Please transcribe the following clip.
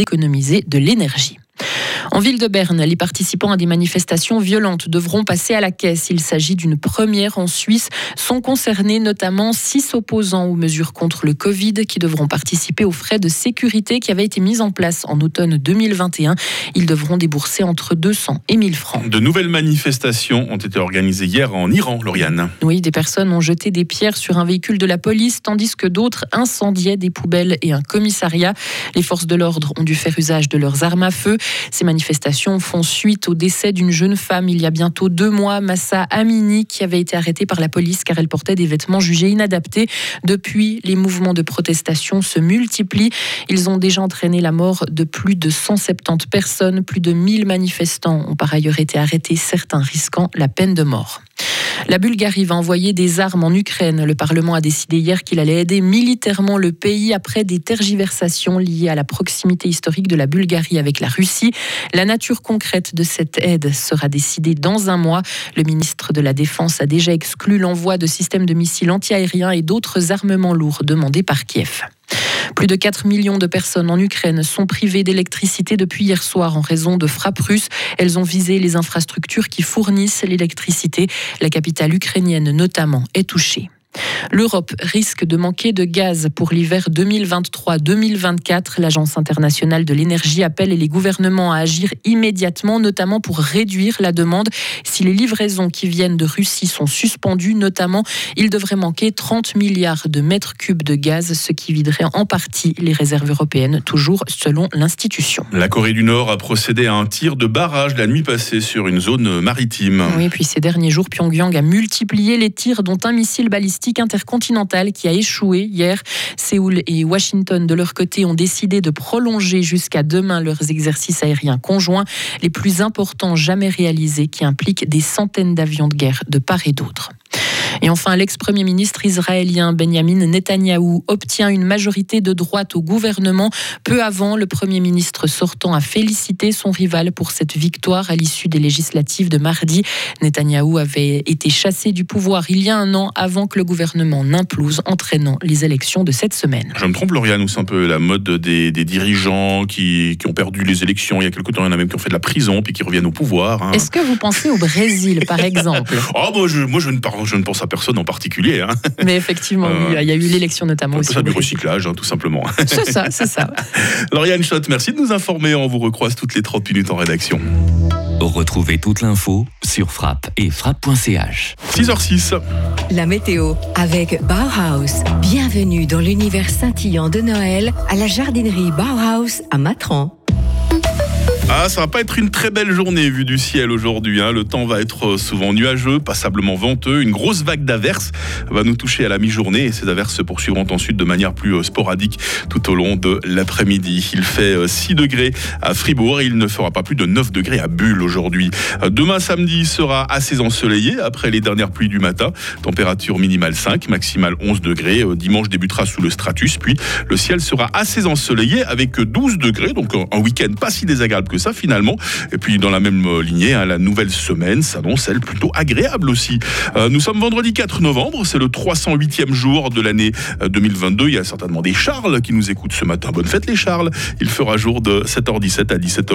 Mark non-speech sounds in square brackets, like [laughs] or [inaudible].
d'économiser de l'énergie. En ville de Berne, les participants à des manifestations violentes devront passer à la caisse. Il s'agit d'une première en Suisse. Sont concernés notamment six opposants aux mesures contre le Covid qui devront participer aux frais de sécurité qui avaient été mis en place en automne 2021. Ils devront débourser entre 200 et 1000 francs. De nouvelles manifestations ont été organisées hier en Iran, Lauriane. Oui, des personnes ont jeté des pierres sur un véhicule de la police, tandis que d'autres incendiaient des poubelles et un commissariat. Les forces de l'ordre ont dû faire usage de leurs armes à feu. Ces manifestations font suite au décès d'une jeune femme il y a bientôt deux mois, Massa Amini, qui avait été arrêtée par la police car elle portait des vêtements jugés inadaptés. Depuis, les mouvements de protestation se multiplient. Ils ont déjà entraîné la mort de plus de 170 personnes. Plus de 1000 manifestants ont par ailleurs été arrêtés, certains risquant la peine de mort. La Bulgarie va envoyer des armes en Ukraine. Le Parlement a décidé hier qu'il allait aider militairement le pays après des tergiversations liées à la proximité historique de la Bulgarie avec la Russie. La nature concrète de cette aide sera décidée dans un mois. Le ministre de la Défense a déjà exclu l'envoi de systèmes de missiles antiaériens et d'autres armements lourds demandés par Kiev. Plus de 4 millions de personnes en Ukraine sont privées d'électricité depuis hier soir en raison de frappes russes. Elles ont visé les infrastructures qui fournissent l'électricité. La capitale ukrainienne notamment est touchée. L'Europe risque de manquer de gaz pour l'hiver 2023-2024. L'Agence internationale de l'énergie appelle les gouvernements à agir immédiatement, notamment pour réduire la demande. Si les livraisons qui viennent de Russie sont suspendues, notamment, il devrait manquer 30 milliards de mètres cubes de gaz, ce qui viderait en partie les réserves européennes, toujours selon l'institution. La Corée du Nord a procédé à un tir de barrage la nuit passée sur une zone maritime. Oui, puis ces derniers jours, Pyongyang a multiplié les tirs, dont un missile balistique intercontinentale qui a échoué hier. Séoul et Washington, de leur côté, ont décidé de prolonger jusqu'à demain leurs exercices aériens conjoints, les plus importants jamais réalisés, qui impliquent des centaines d'avions de guerre de part et d'autre. Et enfin, l'ex-premier ministre israélien Benjamin Netanyahou obtient une majorité de droite au gouvernement. Peu avant, le premier ministre sortant a félicité son rival pour cette victoire à l'issue des législatives de mardi. Netanyahou avait été chassé du pouvoir il y a un an avant que le gouvernement n'implose, entraînant les élections de cette semaine. Je me trompe, Lauriane, ou c'est un peu la mode des, dirigeants qui, ont perdu les élections il y a quelque temps, il y en a même qui ont fait de la prison puis qui reviennent au pouvoir. Hein. Est-ce que vous pensez au Brésil, par [laughs] exemple? Oh, je, moi je, ne, je ne pense à personne en particulier. Hein. Mais effectivement, il y a eu l'élection notamment aussi. Ça du recyclage, hein, tout simplement. C'est ça, c'est ça. [laughs] Lauriane Schott, merci de nous informer. On vous recroise toutes les 30 minutes en rédaction. Retrouvez toute l'info sur frappe et frappe.ch. 6h06. La météo avec Bauhaus. Bienvenue dans l'univers scintillant de Noël à la jardinerie Bauhaus à Matran. Ah, ça va pas être une très belle journée vue du ciel aujourd'hui. Hein. Le temps va être souvent nuageux, passablement venteux. Une grosse vague d'averses va nous toucher à la mi-journée et ces averses se poursuivront ensuite de manière plus euh, sporadique tout au long de l'après-midi. Il fait 6 euh, degrés à Fribourg et il ne fera pas plus de 9 degrés à Bulle aujourd'hui. Euh, demain samedi sera assez ensoleillé après les dernières pluies du matin. Température minimale 5, maximale 11 degrés. Dimanche débutera sous le stratus, puis le ciel sera assez ensoleillé avec 12 degrés, donc un week-end pas si désagréable que ça finalement. Et puis dans la même euh, lignée, hein, la nouvelle semaine s'annonce elle plutôt agréable aussi. Euh, nous sommes vendredi 4 novembre, c'est le 308e jour de l'année 2022. Euh, Il y a certainement des Charles qui nous écoutent ce matin. Bonne fête les Charles. Il fera jour de 7h17 à 17h.